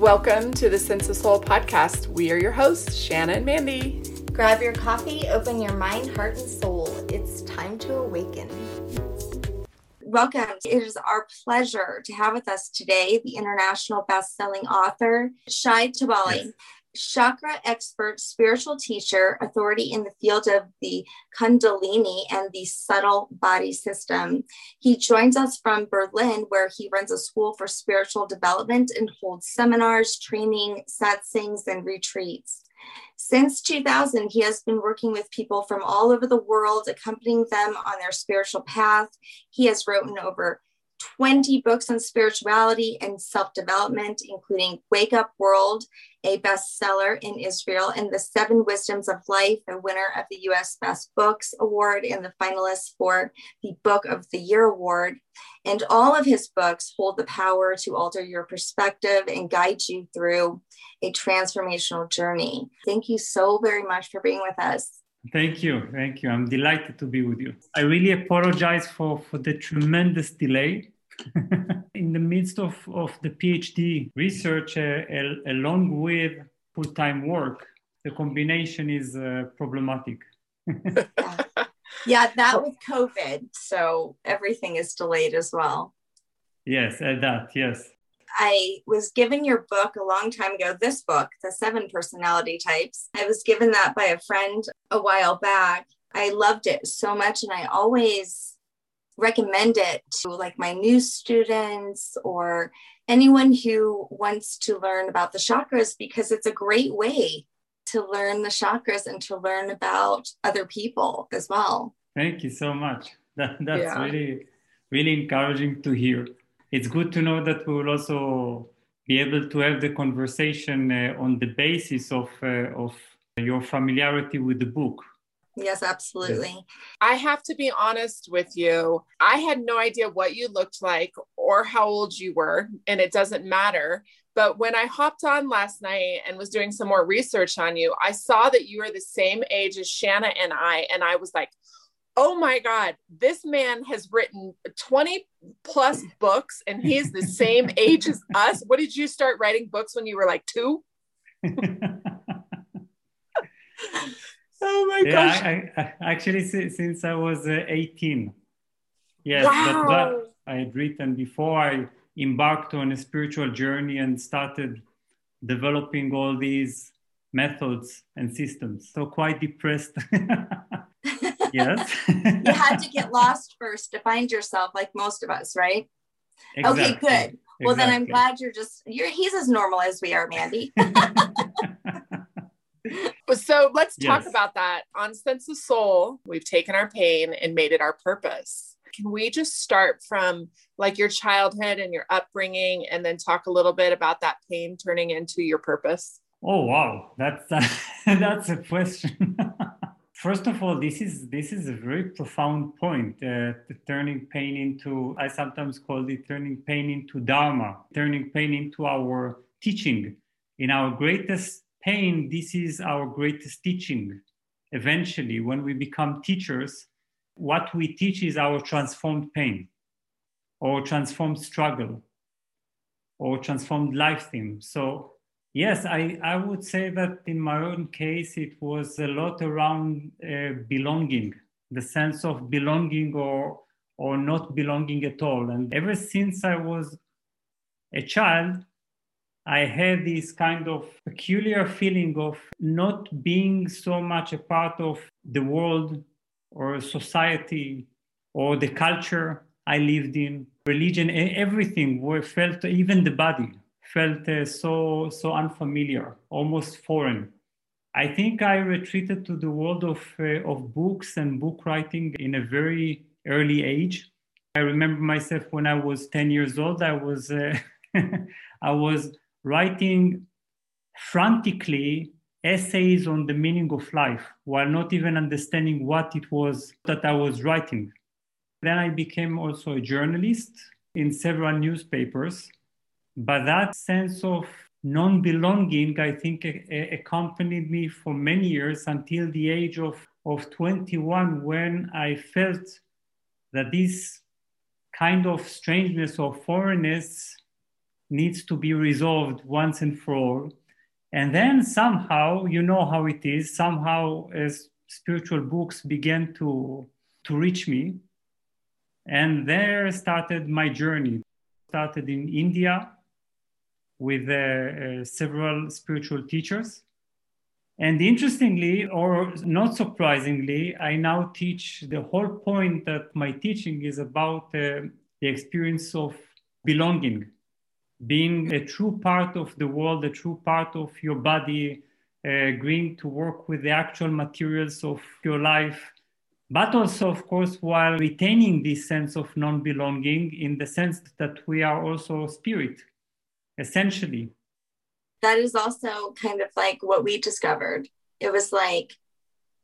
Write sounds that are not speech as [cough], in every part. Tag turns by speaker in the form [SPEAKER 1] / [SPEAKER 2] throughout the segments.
[SPEAKER 1] Welcome to the Sense of Soul podcast. We are your hosts, Shanna and Mandy.
[SPEAKER 2] Grab your coffee, open your mind, heart, and soul. It's time to awaken. Welcome. It is our pleasure to have with us today the international best-selling author, Shai Tubali. Yes chakra expert, spiritual teacher, authority in the field of the Kundalini and the subtle body system. He joins us from Berlin, where he runs a school for spiritual development and holds seminars, training, satsangs, and retreats. Since 2000, he has been working with people from all over the world, accompanying them on their spiritual path. He has written over 20 books on spirituality and self development, including Wake Up World, a bestseller in Israel, and The Seven Wisdoms of Life, a winner of the US Best Books Award and the finalist for the Book of the Year Award. And all of his books hold the power to alter your perspective and guide you through a transformational journey. Thank you so very much for being with us.
[SPEAKER 3] Thank you. Thank you. I'm delighted to be with you. I really apologize for, for the tremendous delay. [laughs] in the midst of, of the PhD research, uh, along with full time work, the combination is uh, problematic.
[SPEAKER 2] yeah. [laughs] yeah, that with COVID. So everything is delayed as well.
[SPEAKER 3] Yes, uh, that, yes.
[SPEAKER 2] I was given your book a long time ago, this book, The Seven Personality Types. I was given that by a friend a while back. I loved it so much, and I always recommend it to like my new students or anyone who wants to learn about the chakras because it's a great way to learn the chakras and to learn about other people as well.
[SPEAKER 3] Thank you so much. [laughs] That, that's yeah. really, really encouraging to hear it's good to know that we will also be able to have the conversation uh, on the basis of uh, of your familiarity with the book.
[SPEAKER 2] Yes, absolutely.
[SPEAKER 1] I have to be honest with you. I had no idea what you looked like or how old you were, and it doesn't matter. But when I hopped on last night and was doing some more research on you, I saw that you were the same age as Shanna and I. And I was like, oh my God, this man has written 20 plus books and he's the same [laughs] age as us. What did you start writing books when you were like two? [laughs] oh my yeah, gosh.
[SPEAKER 3] I, I, actually, since I was uh, 18. Yes, wow. but, I had written before I embarked on a spiritual journey and started developing all these methods and systems. So quite depressed. [laughs] yes. [laughs]
[SPEAKER 2] you had to get lost first to find yourself, like most of us, right? Exactly. Okay, good. Well, exactly. then I'm glad you're just you're he's as normal as we are, Mandy. [laughs]
[SPEAKER 1] so let's talk yes. about that on Sense of Soul. We've taken our pain and made it our purpose. Can we just start from like your childhood and your upbringing and then talk a little bit about that pain turning into your purpose?
[SPEAKER 3] Oh wow, that's uh, [laughs] that's a question. [laughs] First of all, this is this is a very profound point. Uh, turning pain into, I sometimes call it turning pain into dharma, turning pain into our teaching. In our greatest pain, this is our greatest teaching. Eventually, when we become teachers, what we teach is our transformed pain, or transformed struggle, or transformed life theme. So Yes, I, I would say that in my own case, it was a lot around uh, belonging, the sense of belonging or, or not belonging at all. And ever since I was a child, I had this kind of peculiar feeling of not being so much a part of the world or society or the culture I lived in, religion, everything were felt, even the body felt uh, so so unfamiliar, almost foreign. I think I retreated to the world of uh, of books and book writing in a very early age. I remember myself when I was 10 years old. I was uh, [laughs] I was writing frantically essays on the meaning of life while not even understanding what it was that I was writing. Then I became also a journalist in several newspapers but that sense of non belonging, I think, a- a- accompanied me for many years until the age of, of 21 when I felt that this kind of strangeness or foreignness needs to be resolved once and for all. And then somehow, you know how it is, somehow as spiritual books began to, to reach me. And there started my journey. Started in India with uh, uh, several spiritual teachers. And interestingly, or not surprisingly, I now teach the whole point that my teaching is about uh, the experience of belonging, being a true part of the world, a true part of your body, uh, agreeing to work with the actual materials of your life, but also, of course, while retaining this sense of non belonging in the sense that we are also spirit, essentially.
[SPEAKER 2] That is also kind of like what we discovered. It was like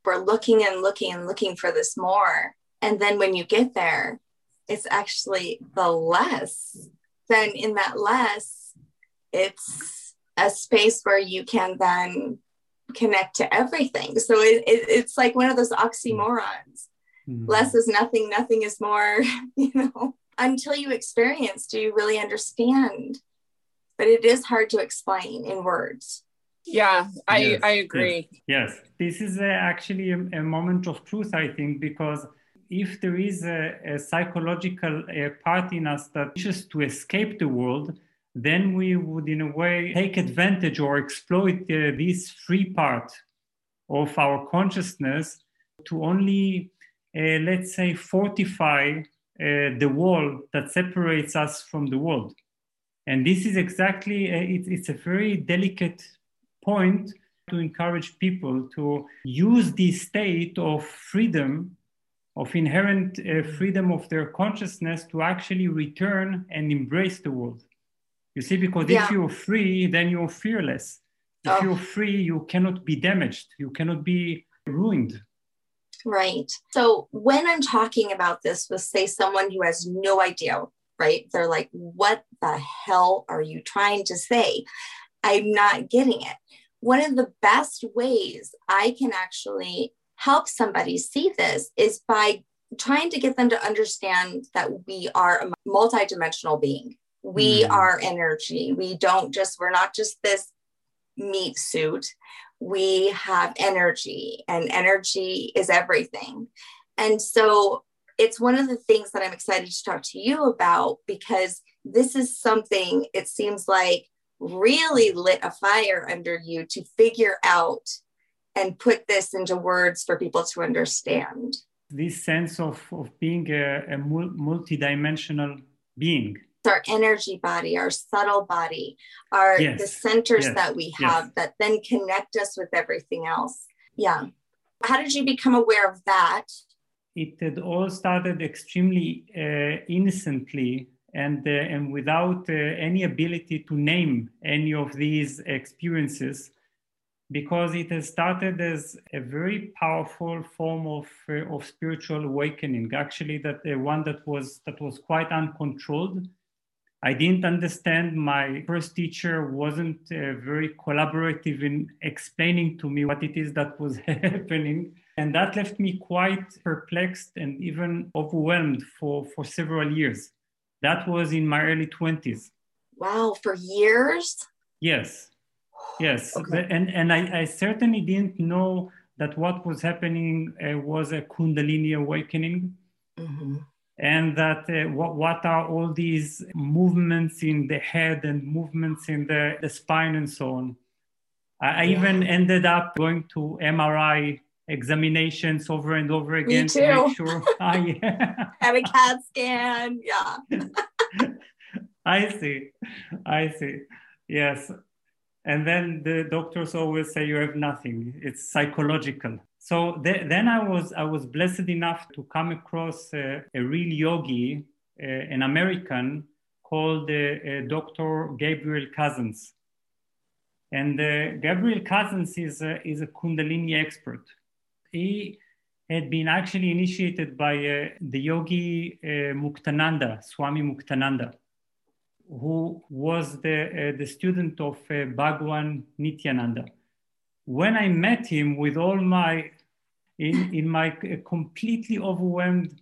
[SPEAKER 2] we're looking and looking and looking for this more. And then when you get there, it's actually the less. Then in that less, it's a space where you can then connect to everything. So it, it, it's like one of those oxymorons. Mm-hmm. Less is nothing, nothing is more, [laughs] you know. Until you experience, do you really understand? But it is hard to explain in words.
[SPEAKER 1] Yeah, I, yes, I agree.
[SPEAKER 3] Yes, yes. this is uh, actually a, a, moment of truth, I think, because if there is a, a psychological uh, part in us that wishes to escape the world, then we would, in a way, take advantage or exploit uh, this free part of our consciousness to only, uh, let's say, fortify uh, the wall that separates us from the world. And this is exactly, uh, it, it's a very delicate point to encourage people to use this state of freedom, of inherent uh, freedom of their consciousness to actually return and embrace the world. You see, because yeah. if you're free, then you're fearless. If oh. you're free, you cannot be damaged, you cannot be ruined.
[SPEAKER 2] Right. So when I'm talking about this with, say, someone who has no idea, right? They're like, what the hell are you trying to say? I'm not getting it. One of the best ways I can actually help somebody see this is by trying to get them to understand that we are a multidimensional being. We mm. are energy. We don't just we're not just this meat suit. We have energy and energy is everything. And so it's one of the things that i'm excited to talk to you about because this is something it seems like really lit a fire under you to figure out and put this into words for people to understand
[SPEAKER 3] this sense of, of being a, a multidimensional being
[SPEAKER 2] our energy body, our subtle body, our yes. the centers yes. that we have yes. that then connect us with everything else. Yeah. How did you become aware of that?
[SPEAKER 3] It had all started extremely uh, innocently and, uh, and without uh, any ability to name any of these experiences because it has started as a very powerful form of, uh, of spiritual awakening actually that uh, one that was that was quite uncontrolled I didn't understand. My first teacher wasn't uh, very collaborative in explaining to me what it is that was [laughs] happening. And that left me quite perplexed and even overwhelmed for, for several years. That was in my early 20s.
[SPEAKER 2] Wow, for years?
[SPEAKER 3] Yes. Yes. Okay. And, and I, I certainly didn't know that what was happening uh, was a Kundalini awakening. Mm-hmm and that uh, what, what are all these movements in the head and movements in the, the spine and so on. I, yeah. even ended up going to MRI examinations over and over again
[SPEAKER 2] Me too. to make
[SPEAKER 3] sure [laughs]
[SPEAKER 2] I had a CAT scan. Yeah. [laughs]
[SPEAKER 3] I see. I see. Yes. And then the doctors always say you have nothing. It's psychological. So th- then I was I was blessed enough to come across a real yogi, uh, an American called uh, uh, Dr. Gabriel Cousens. And Gabriel Cousens is a, is a Kundalini expert. He had been actually initiated by the yogi Muktananda, Swami Muktananda who was the, uh, the student of uh, Bhagwan Nityananda. When I met him with all my in, in my completely overwhelmed,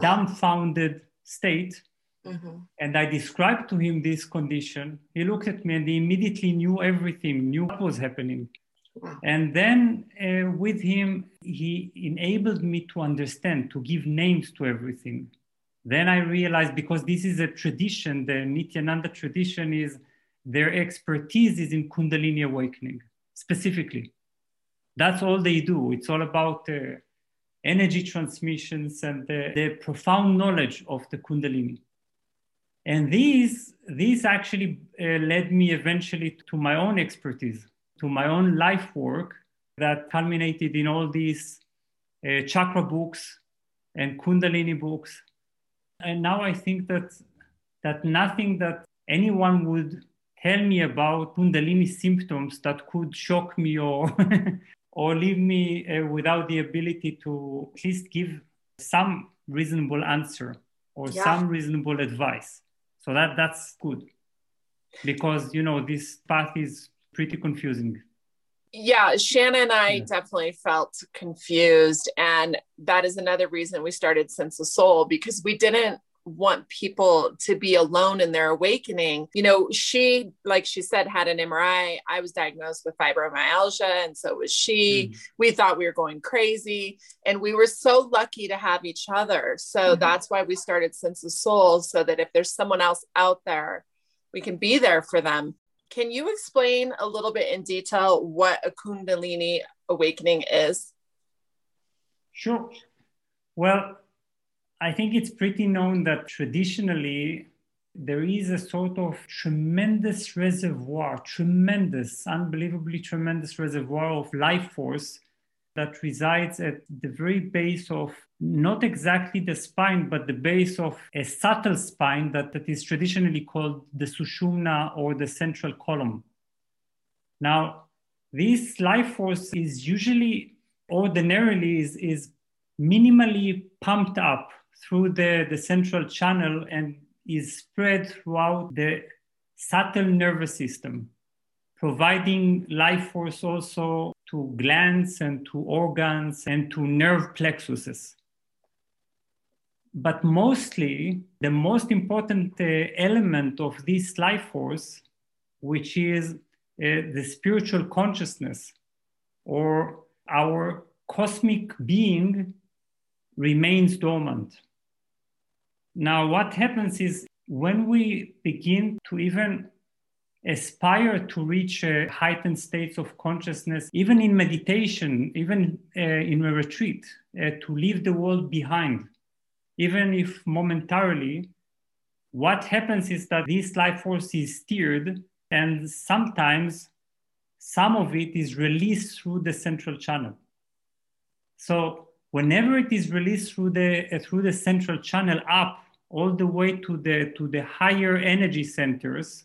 [SPEAKER 3] dumbfounded state, Mm-hmm. And I described to him this condition. He looked at me and he immediately knew everything, knew what was happening. Wow. And then uh, with him, he enabled me to understand, to give names to everything. Then I realized because this is a tradition, the Nityananda tradition is their expertise is in Kundalini awakening specifically. That's all they do. It's all about uh, energy transmissions and the, the profound knowledge of the Kundalini. And these, these actually uh, led me eventually to my own expertise, to my own life work that culminated in all these uh, chakra books and Kundalini books. And now I think that, that nothing that anyone would tell me about Kundalini symptoms that could shock me or, [laughs] or leave me uh, without the ability to at least give some reasonable answer or yeah. some reasonable advice. So that that's good because you know this path is pretty confusing.
[SPEAKER 1] Yeah, Shannon and I yeah. definitely felt confused. And that is another reason we started Sense of Soul because we didn't want people to be alone in their awakening. You know, she, like she said, had an MRI. I was diagnosed with fibromyalgia, and so was she. Mm. We thought we were going crazy, and we were so lucky to have each other. So mm-hmm. that's why we started Sense of Soul, so that if there's someone else out there, we can be there for them. Can you explain a little bit in detail what a Kundalini awakening is?
[SPEAKER 3] Sure. Well, I think it's pretty known that traditionally there is a sort of tremendous reservoir, tremendous, unbelievably tremendous reservoir of life force that resides at the very base of not exactly the spine, but the base of a subtle spine that, that is traditionally called the sushumna or the central column. Now, this life force is usually, ordinarily, is, is minimally pumped up through the, the central channel and is spread throughout the subtle nervous system, providing life force also to glands and to organs and to nerve plexuses. But mostly, the most important uh, element of this life force, which is uh, the spiritual consciousness or our cosmic being, remains dormant. Now, what happens is when we begin to even aspire to reach uh, heightened states of consciousness, even in meditation, even uh, in a retreat, uh, to leave the world behind, even if momentarily, what happens is that this life force is steered, and sometimes some of it is released through the central channel. So whenever it is released through the uh, through the central channel up all the way to the to the higher energy centers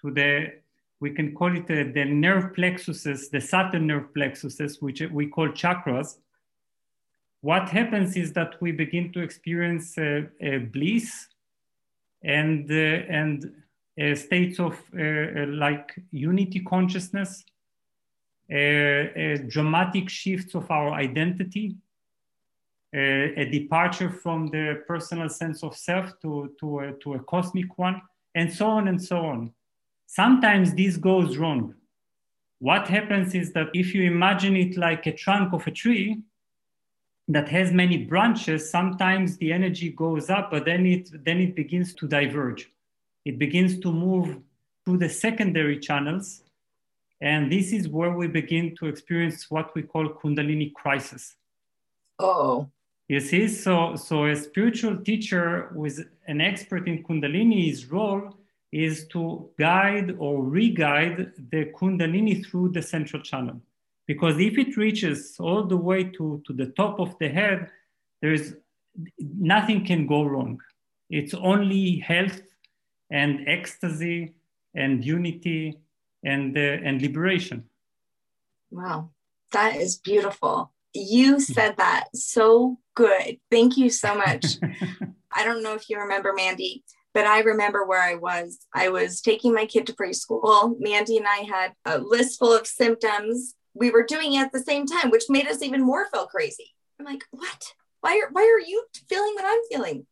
[SPEAKER 3] to the we can call it uh, the nerve plexuses the subtle nerve plexuses which we call chakras what happens is that we begin to experience uh, uh, bliss and uh, and uh, states of uh, like unity consciousness dramatic shifts of our identity a, a departure from the personal sense of self to, to, to a cosmic one, and so on and so on. Sometimes this goes wrong. What happens is that if you imagine it like a trunk of a tree that has many branches, sometimes the energy goes up, but then it, then it begins to diverge. It begins to move to the secondary channels. And this is where we begin to experience what we call Kundalini crisis.
[SPEAKER 1] Oh.
[SPEAKER 3] You see, so so a spiritual teacher with an expert in Kundalini, his role is to guide or re-guide the Kundalini through the central channel. Because if it reaches all the way to, to the top of the head, there's nothing can go wrong. It's only health and ecstasy and unity and uh, and liberation.
[SPEAKER 2] Wow, that is beautiful you said that so good. Thank you so much. [laughs] I don't know if you remember Mandy, but I remember where I was. I was taking my kid to preschool. Mandy and I had a list full of symptoms. We were doing it at the same time, which made us even more feel crazy. I'm like, what? Why are why are you feeling what I'm feeling?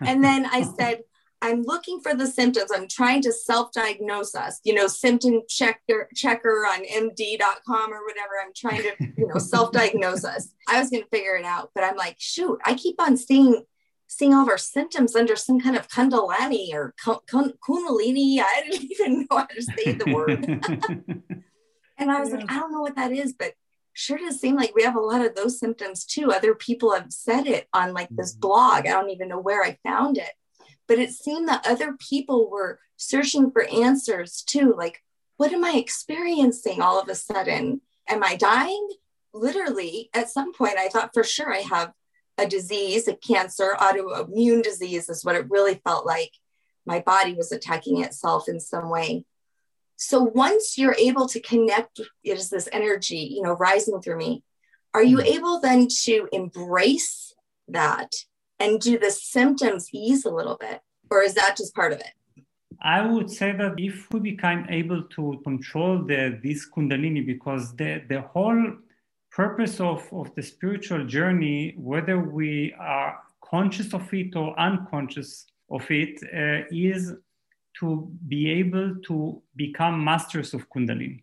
[SPEAKER 2] And [laughs] then I said, I'm looking for the symptoms. I'm trying to self-diagnose us, you know, symptom checker checker on md.com or whatever. I'm trying to, you know, [laughs] self-diagnose us. I was going to figure it out, but I'm like, shoot, I keep on seeing seeing all of our symptoms under some kind of kundalini or kundalini. I didn't [laughs] even know how to say the word. [laughs] and I was like, I don't know what that is, but sure does seem like we have a lot of those symptoms too. Other people have said it on like this mm-hmm. blog. I don't even know where I found it, but it seemed that other people were searching for answers too. Like, what am I experiencing all of a sudden? Am I dying? Literally, at some point, I thought for sure I have a disease, a cancer, autoimmune disease is what it really felt like. My body was attacking itself in some way. So once you're able to connect, it is this energy, you know, rising through me. Are you mm-hmm. able then to embrace that and do the symptoms ease a little bit? Or is that just part of it?
[SPEAKER 3] I would say that if we become able to control the this kundalini, because the, the whole purpose of, of the spiritual journey, whether we are conscious of it or unconscious of it, uh, is to be able to become masters of Kundalini.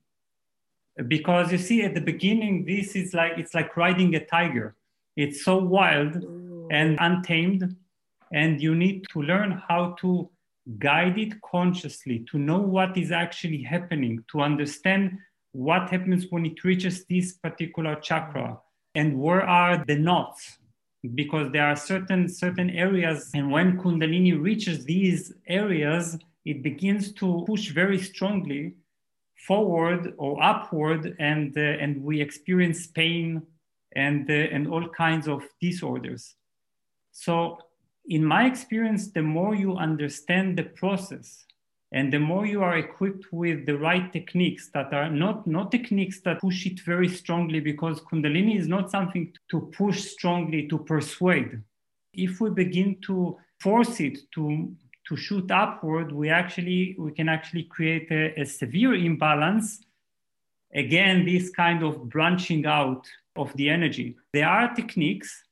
[SPEAKER 3] Because you see, at the beginning, this is like it's like riding a tiger. It's so wild and untamed, and you need to learn how to guide it consciously, to know what is actually happening, to understand what happens when it reaches this particular chakra and where are the knots? Because there are certain certain areas and when kundalini reaches these areas it begins to push very strongly forward or upward and uh, and we experience pain and uh, and all kinds of disorders. So in my experience the more you understand the process and the more you are equipped with the right techniques that are not, not techniques that push it very strongly, because Kundalini is not something to push strongly to persuade. If we begin to force it to, to shoot upward, we actually we can actually create a, a severe imbalance. Again, this kind of branching out of the energy. There are techniques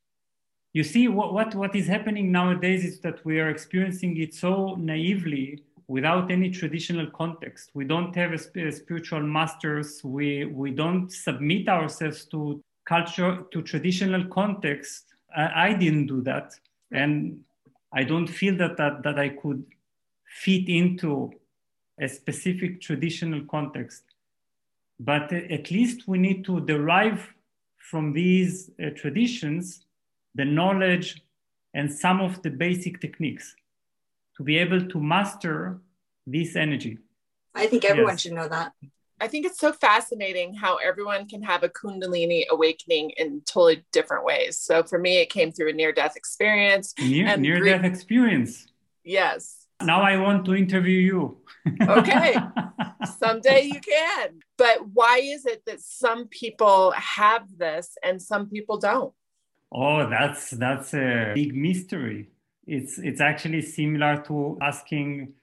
[SPEAKER 3] you see what, what, what is happening nowadays is that we are experiencing it so naively without any traditional context. We don't have a, a spiritual masters. We, we don't submit ourselves to culture, to traditional context. I, I didn't do that. And I don't feel that, that, that I could fit into a specific traditional context. But at least we need to derive from these uh, traditions the knowledge and some of the basic techniques to be able to master this energy.
[SPEAKER 2] I think everyone yes. should know that.
[SPEAKER 1] I think it's so fascinating how everyone can have a Kundalini awakening in totally different ways. So for me, it came through a near death experience.
[SPEAKER 3] Near, near death experience.
[SPEAKER 1] Yes.
[SPEAKER 3] Now I want to interview you. [laughs]
[SPEAKER 1] okay. Someday you can. But why is it that some people have this and some people don't?
[SPEAKER 3] Oh, that's that's a big mystery it's it's actually similar to asking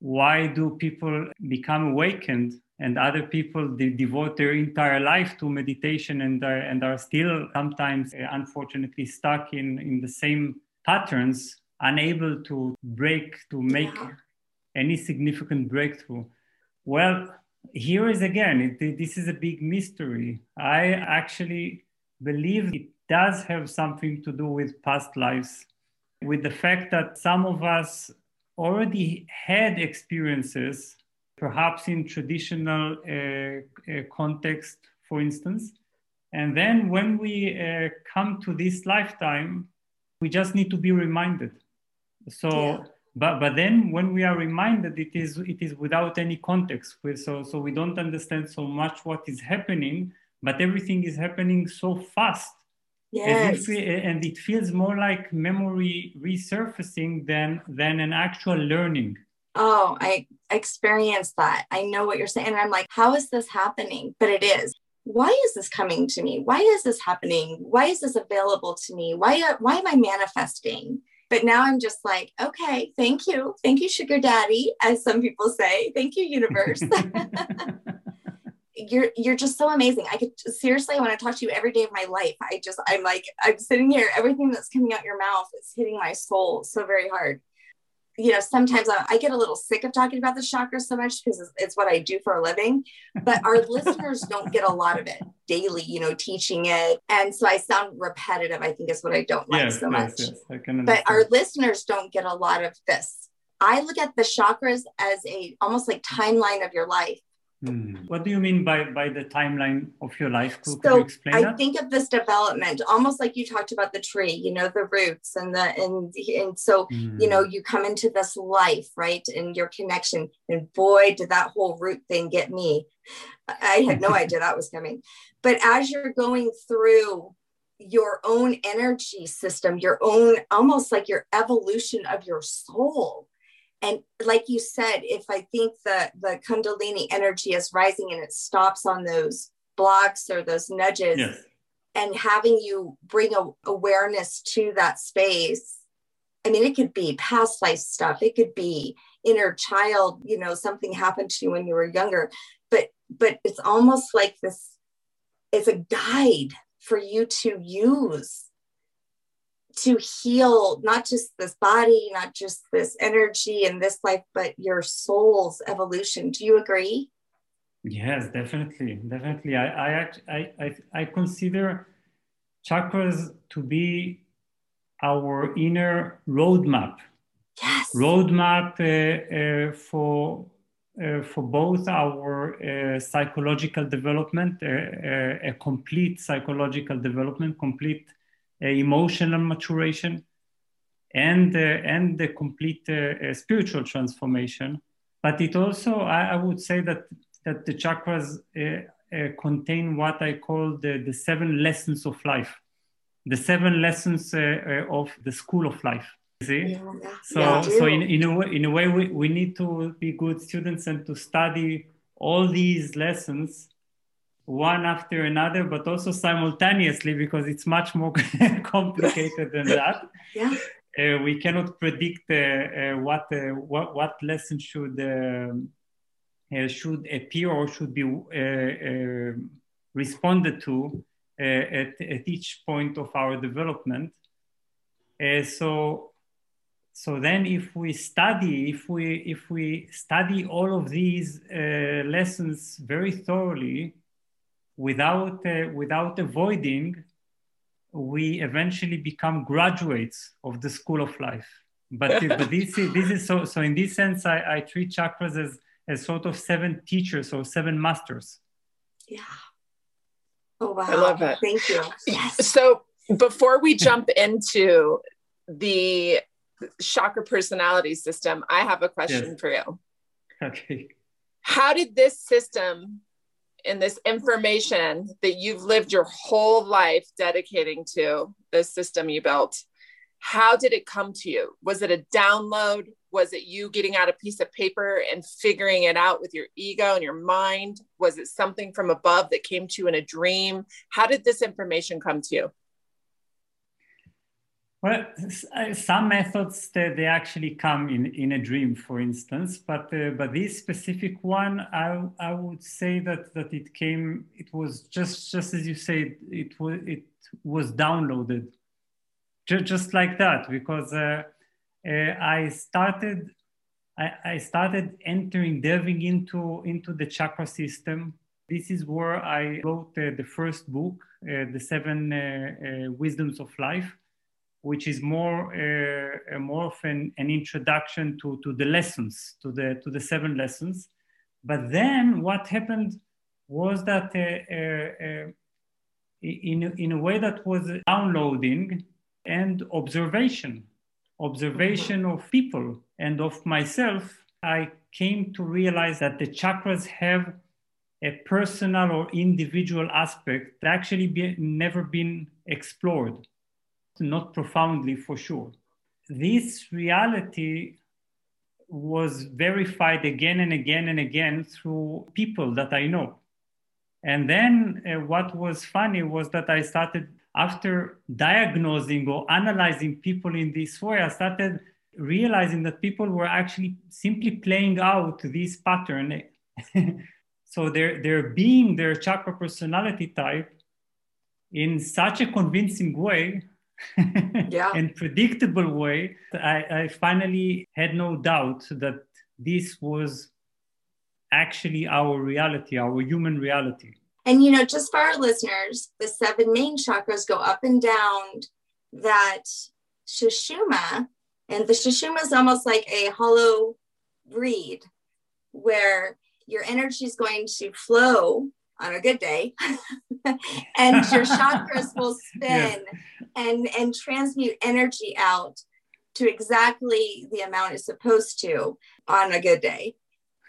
[SPEAKER 3] why do people become awakened and other people they devote their entire life to meditation and are, and are still sometimes uh, unfortunately stuck in in the same patterns unable to break to make yeah. any significant breakthrough? Well here is again it, this is a big mystery. I actually believe it does have something to do with past lives with the fact that some of us already had experiences, perhaps in traditional uh, uh, context, for instance. And then when we uh, come to this lifetime, we just need to be reminded. So, yeah. but but then when we are reminded, it is it is without any context. So so we don't understand so much what is happening, but everything is happening so fast
[SPEAKER 2] Yes.
[SPEAKER 3] We, and it feels more like memory resurfacing than than an actual learning.
[SPEAKER 2] Oh, I experienced that. I know what you're saying. And I'm like, how is this happening? But it is. Why is this coming to me? Why is this happening? Why is this available to me? Why, why am I manifesting? But now I'm just like, okay, thank you. Thank you, sugar daddy, as some people say. Thank you, universe. [laughs] [laughs] you're you're just so amazing. I could seriously I want to talk to you every day of my life. I just I'm like I'm sitting here, everything that's coming out your mouth is hitting my soul so very hard. you know, sometimes I, I, get a little sick of talking about the chakras so much because it's, it's what I do for a living. But our [laughs] listeners don't get a lot of it daily, you know, teaching it. And so I sound repetitive, I think is what I don't like yes, so much. Yes, yes. but our listeners don't get a lot of this. I look at the chakras as a almost like timeline of your life.
[SPEAKER 3] Hmm. What do you mean by, by the timeline of your life?
[SPEAKER 2] Could, so could I that? I think of this development almost like you talked about the tree, you know, the roots and the and and so mm. you know you come into this life, right, and your connection. And boy, did that whole root thing get me. I had no [laughs] idea that was coming. But as you're going through your own energy system, your own almost like your evolution of your soul, and like you said if i think that the kundalini energy is rising and it stops on those blocks or those nudges yes. and having you bring a, awareness to that space i mean it could be past life stuff it could be inner child you know something happened to you when you were younger but but it's almost like this it's a guide for you to use to heal not just this body, not just this energy and this life, but your soul's evolution. Do you agree?
[SPEAKER 3] Yes, definitely, definitely. I I I I, I consider chakras to be our inner roadmap.
[SPEAKER 2] Yes.
[SPEAKER 3] Roadmap uh, uh, for uh, for both our uh, psychological development, uh, uh, a complete psychological development, complete emotional maturation, and, uh, and the complete uh, spiritual transformation. But it also, I, I, would say that, that the chakras uh, contain what I call the, the seven lessons of life, the seven lessons of the school of life. See? Yeah. So, yeah, so in, in, a way, in a way we, we need to be good students and to study all these lessons one after another, but also simultaneously because it's much more [laughs] complicated than that.
[SPEAKER 2] Yeah.
[SPEAKER 3] Uh, we cannot predict uh, uh, what, uh, what what lesson should um, uh, should appear or should be uh, responded to at, at each point of our development. so so then if we study if we if we study all of these lessons very thoroughly without, uh, without avoiding, we eventually become graduates of the school of life. But, but this, is, this is so, so in this sense, I, I treat chakras as, as sort of seven teachers or seven masters.
[SPEAKER 2] Yeah. Oh, wow.
[SPEAKER 1] I love it.
[SPEAKER 2] Thank you. Yes.
[SPEAKER 1] So before we jump into the chakra personality system, I have a question yes. for you.
[SPEAKER 3] Okay.
[SPEAKER 1] How did this system in this information that you've lived your whole life dedicating to this system you built how did it come to you? Was it a download? Was it you getting out a piece of paper and figuring it out with your ego and your mind? Was it something from above that came to you in a dream? How did this information come to you
[SPEAKER 3] well, uh, some methods they, they actually come in, in a dream, for instance, but uh, but this specific one, I I would say that that it came. It was just just as you said, it was it was downloaded, just, just like that, because uh, uh, I started I, I started entering delving into into the chakra system. This is where I wrote uh, the first book, uh, the Seven Wisdoms of Life which is more uh, more of an, introduction to, to the lessons, to the to the seven lessons. But then what happened was that uh, uh, uh in, in a way that was downloading and observation, observation of people and of myself, I came to realize that the chakras have a personal or individual aspect that actually be, never been explored not profoundly for sure. This reality was verified again and again and again through people that I know. And then uh, what was funny was that I started, after diagnosing or analyzing people in this way, I started realizing that people were actually simply playing out this pattern. [laughs] so they're, they're being their chakra personality type in such a convincing way
[SPEAKER 2] yeah. [laughs]
[SPEAKER 3] and predictable way, I, I finally had no doubt that this was actually our reality, our human reality.
[SPEAKER 2] And you know, just for our listeners, the seven main chakras go up and down that Sushumna, and the Sushumna is almost like a hollow reed where your energy is going to flow on a good day. [laughs] And your chakras will [laughs] spin and and transmute energy out to exactly the amount it's supposed to on a good day.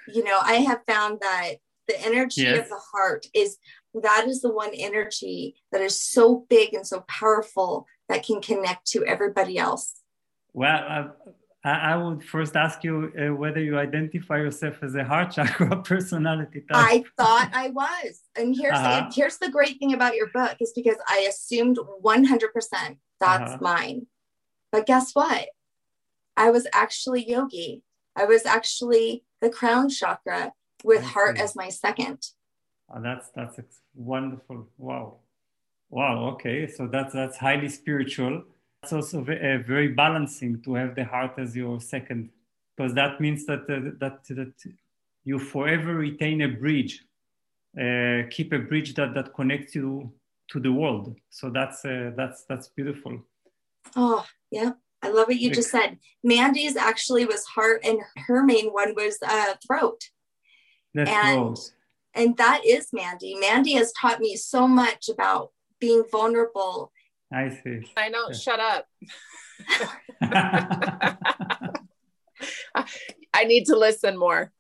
[SPEAKER 2] You know i have found that the energy yes. of the heart is that is the one energy that is so big and so powerful that can connect to everybody else.
[SPEAKER 3] Well uh, I would first ask you uh, whether you identify yourself as a heart [laughs] chakra personality type.
[SPEAKER 2] I thought I was, and here's uh-huh. the, here's the great thing about your book is because I assumed 100 percent that's uh-huh. mine, but guess what? I was actually yogi. I was actually the crown chakra with heart as my second.
[SPEAKER 3] Oh, that's that's wonderful. Wow, wow. Okay, so that's that's highly spiritual it's also uh, very balancing to have the heart as your second, because that means that uh, that that you forever retain a bridge, uh, keep a bridge that that connects you to the world. So that's uh, that's that's beautiful.
[SPEAKER 2] Oh yeah, I love what you just said. Mandy's actually was heart, and her main one was uh, throat.
[SPEAKER 3] That's and, throat.
[SPEAKER 2] and that is Mandy. Mandy has taught me so much about being vulnerable
[SPEAKER 3] I see.
[SPEAKER 1] I know. Yeah. Shut up. [laughs] I need to listen more.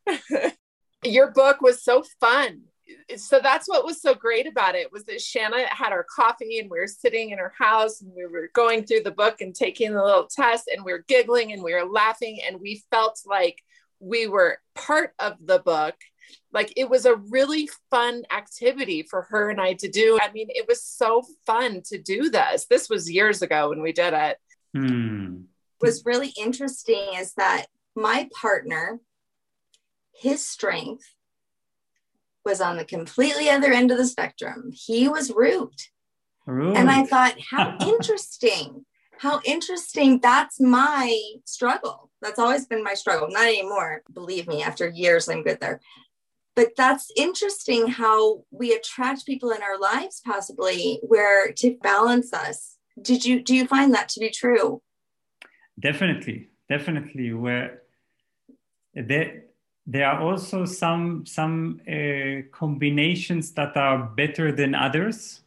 [SPEAKER 1] Your book was so fun. So that's what was so great about it was that Shanna had our coffee and we were sitting in her house and we were going through the book and taking the little test and we were giggling and we were laughing and we felt like we were part of the book like it was a really fun activity for her and I to do. I mean, it was so fun to do this. This was years ago when we did it.
[SPEAKER 3] Hmm.
[SPEAKER 2] Was really interesting is that my partner, his strength was on the completely other end of the spectrum. He was root.
[SPEAKER 3] root.
[SPEAKER 2] And I thought, how [laughs] interesting. How interesting. That's my struggle. That's always been my struggle. Not anymore. Believe me, after years, I'm good there but that's interesting how we attract people in our lives possibly where to balance us. Did you do you find that to be true?
[SPEAKER 3] Definitely definitely where there there are also some some uh, combinations that are better than others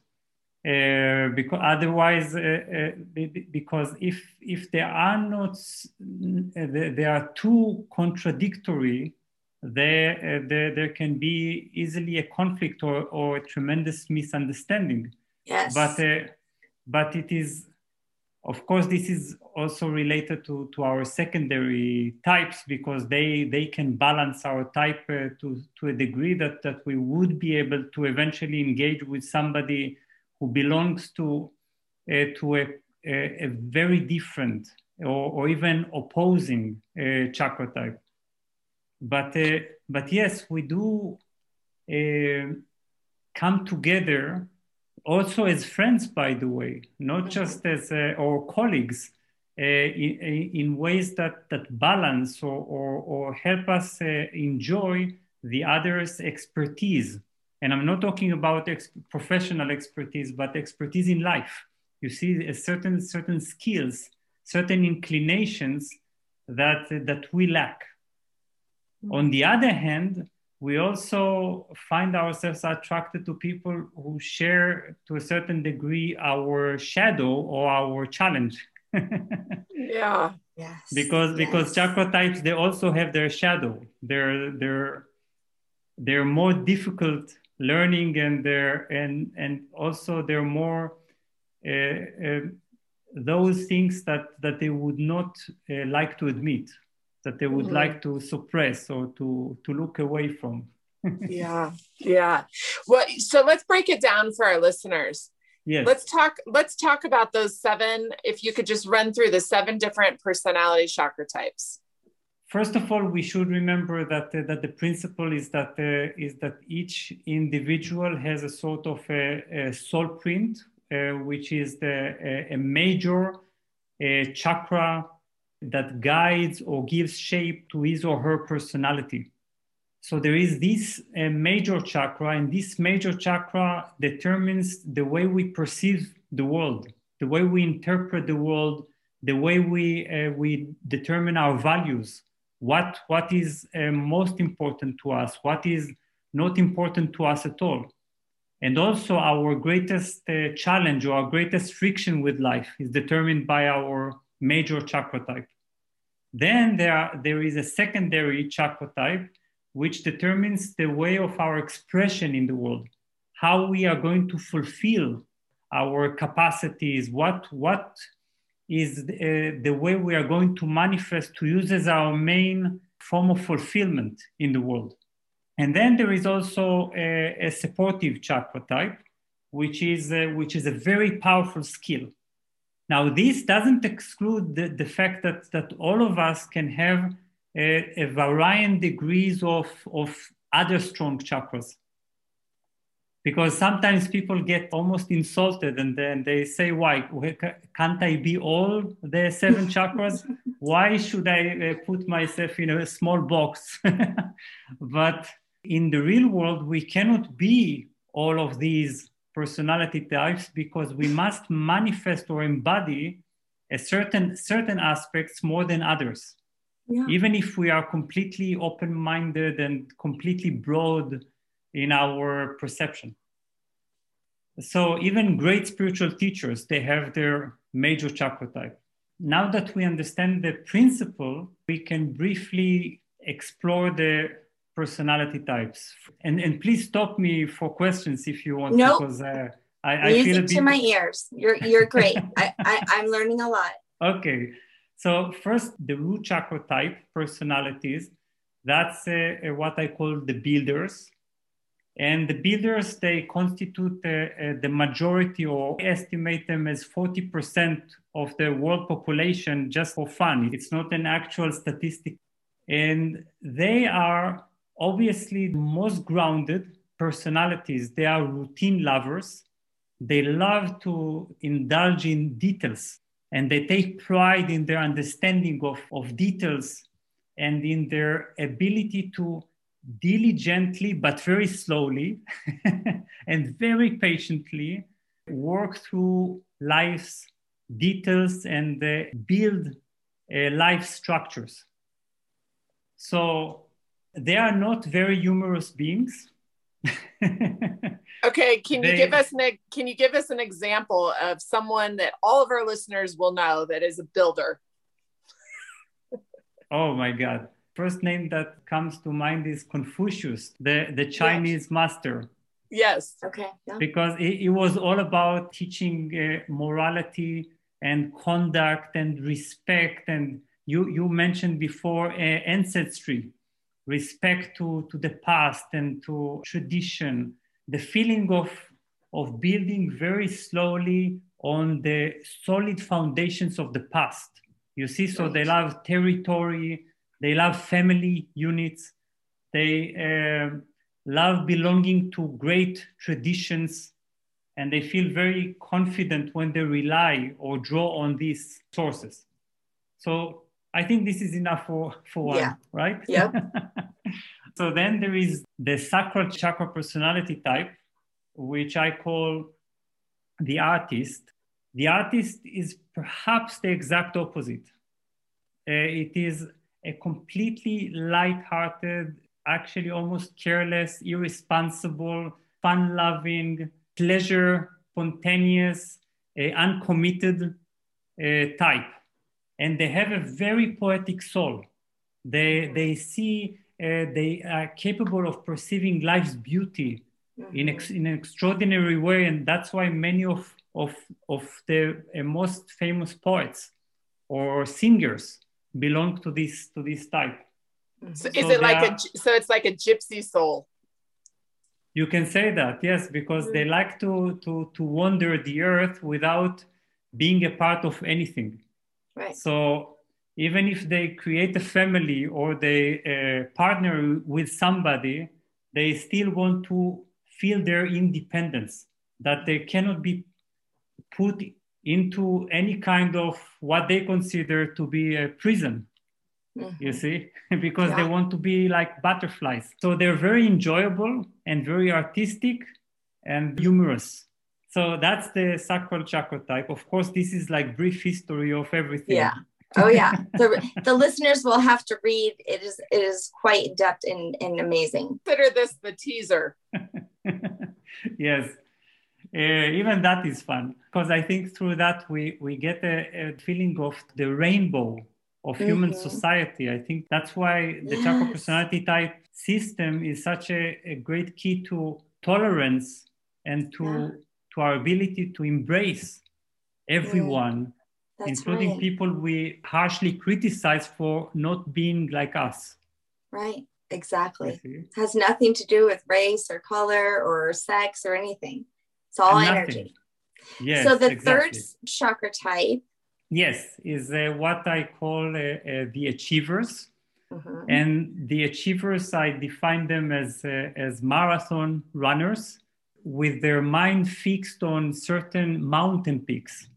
[SPEAKER 3] uh, because otherwise uh, uh because if if there are not uh, there are two contradictory there, uh, there, there can be easily a conflict or, or a tremendous misunderstanding.
[SPEAKER 2] Yes.
[SPEAKER 3] But, uh, but it is, of course, this is also related to, to our secondary types because they, they can balance our type uh, to, to a degree that, that we would be able to eventually engage with somebody who belongs to, uh, to a, a, a, very different or, or even opposing uh, chakra type but uh, but yes, we do uh, come together also as friends, by the way, not just as uh, our colleagues. Uh, in, in, ways that, that balance or, or, or help us uh, enjoy the other's expertise. And I'm not talking about ex- professional expertise, but expertise in life. You see, certain certain skills, certain inclinations that that we lack. On the other hand, we also find ourselves attracted to people who share to a certain degree our shadow or our challenge. [laughs]
[SPEAKER 1] yeah.
[SPEAKER 2] Yes.
[SPEAKER 3] Because yes. because chakra types they also have their shadow. They're they're they're more difficult learning and they're and and also they're more uh, uh, those things that that they would not uh, like to admit that they would mm-hmm. like to suppress or to to look away from. [laughs]
[SPEAKER 1] Yeah yeah. Well so let's break it down for our listeners.
[SPEAKER 3] Yes.
[SPEAKER 1] Let's talk let's talk about those seven if you could just run through the seven different personality chakra types.
[SPEAKER 3] First of all we should remember that uh, that the principle is that uh, is that each individual has a sort of a, a soul print uh, which is the, a, a major uh, chakra that guides or gives shape to his or her personality. So there is this uh, major chakra, and this major chakra determines the way we perceive the world, the way we interpret the world, the way we uh, we determine our values. What what is uh, most important to us? What is not important to us at all? And also, our greatest uh, challenge or our greatest friction with life is determined by our major chakra type. Then there, are, there is a secondary chakra type, which determines the way of our expression in the world, how we are going to fulfill our capacities, what, what is the, uh, the way we are going to manifest to use as our main form of fulfillment in the world. And then there is also a, a supportive chakra type, which is, a, which is a very powerful skill. Now, this doesn't exclude the, the fact that, that all of us can have a, a varying degrees of, of other strong chakras. Because sometimes people get almost insulted and then they say, Why? Can't I be all the seven [laughs] chakras? Why should I uh, put myself in a small box? [laughs] but in the real world, we cannot be all of these personality types because we must manifest or embody a certain certain aspects more than others. Yeah. Even if we are completely open-minded and completely broad in our perception. So even great spiritual teachers, they have their major chakra type. Now that we understand the principle, we can briefly explore the personality types. And and please stop me for questions if you want.
[SPEAKER 2] Nope. Because uh, I, I Music feel bit... to my ears. You're you're great. I, I I'm learning a lot. [laughs]
[SPEAKER 3] Okay. So first, the root chakra type personalities. That's uh, uh, what I call the builders. And the builders, they constitute uh, uh, the majority or estimate them as 40% of the world population just for fun. It's not an actual statistic. And they are obviously the most grounded personalities they are routine lovers. They love to indulge in details and they take pride in their understanding of, of details and in their ability to diligently but very slowly [laughs] and very patiently work through life's details and uh, build uh, life structures. So they are not very humorous beings. [laughs]
[SPEAKER 1] okay, can they, you give us an can you give us an example of someone that all of our listeners will know that is a builder? [laughs]
[SPEAKER 3] oh my god. First name that comes to mind is Confucius, the, the Chinese yes. master.
[SPEAKER 1] Yes.
[SPEAKER 2] Okay. Yeah.
[SPEAKER 3] Because it, it, was all about teaching uh, morality and conduct and respect. And you, you mentioned before uh, ancestry respect to, to the past and to tradition, the feeling of, of building very slowly on the solid foundations of the past. You see, so they love territory, they love family units, they uh, love belonging to great traditions, and they feel very confident when they rely or draw on these sources. So I think this is enough for, for one, yeah. right?
[SPEAKER 2] Yeah. [laughs]
[SPEAKER 3] so then there is the sacral chakra personality type, which I call the artist. The artist is perhaps the exact opposite. Uh, it is a completely light-hearted, actually almost careless, irresponsible, fun-loving, pleasure, spontaneous, uh, uncommitted uh, type and they have a very poetic soul. They, they see, uh, they are capable of perceiving life's beauty in, ex, in an extraordinary way. And that's why many of, of, of the uh, most famous poets or singers belong to this, to this type.
[SPEAKER 1] So, so is it like are, a, so it's like a gypsy soul?
[SPEAKER 3] You can say that, yes, because mm-hmm. they like to, to, to wander the earth without being a part of anything.
[SPEAKER 2] Right.
[SPEAKER 3] So even if they create a family or they uh, partner with somebody, they still want to feel their independence, that they cannot be put into any kind of what they consider to be a prison. Mm-hmm. You see, [laughs] because yeah. they want to be like butterflies. So they're very enjoyable and very artistic and humorous. So that's the sacral chakra type. Of course, this is like brief history of everything.
[SPEAKER 2] Yeah. Oh yeah. the, the listeners will have to read. It is it is quite in depth and, and amazing.
[SPEAKER 1] Consider this the teaser. [laughs]
[SPEAKER 3] yes. Uh, even that is fun because I think through that we, we get a, a feeling of the rainbow of mm-hmm. human society. I think that's why the yes. chakra personality type system is such a, a great key to tolerance and to yeah. To our ability to embrace everyone, including right. people we harshly criticize for not being like us.
[SPEAKER 2] Right. Exactly. It has nothing to do with race or color or sex or anything. It's all energy. Yes. So the exactly. third chakra type.
[SPEAKER 3] Yes, is uh, what I call uh, uh, the achievers. Mm-hmm. And the achievers, I define them as, uh, as marathon runners with their mind fixed on certain mountain peaks.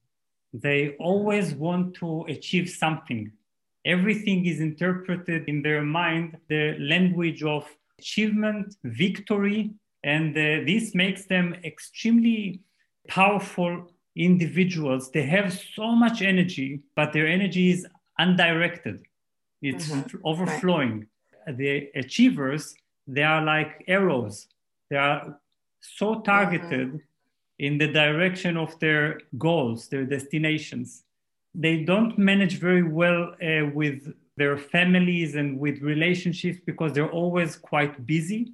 [SPEAKER 3] They always want to achieve something. Everything is interpreted in their mind, the language of achievement, victory, and uh, this makes them extremely powerful individuals. They have so much energy, but their energy is undirected, it's mm-hmm. overflowing. Right. The achievers, they are like arrows, they are so targeted mm-hmm. in the direction of their goals, their destinations. They don't manage very well uh, with their families and with relationships because they're always quite busy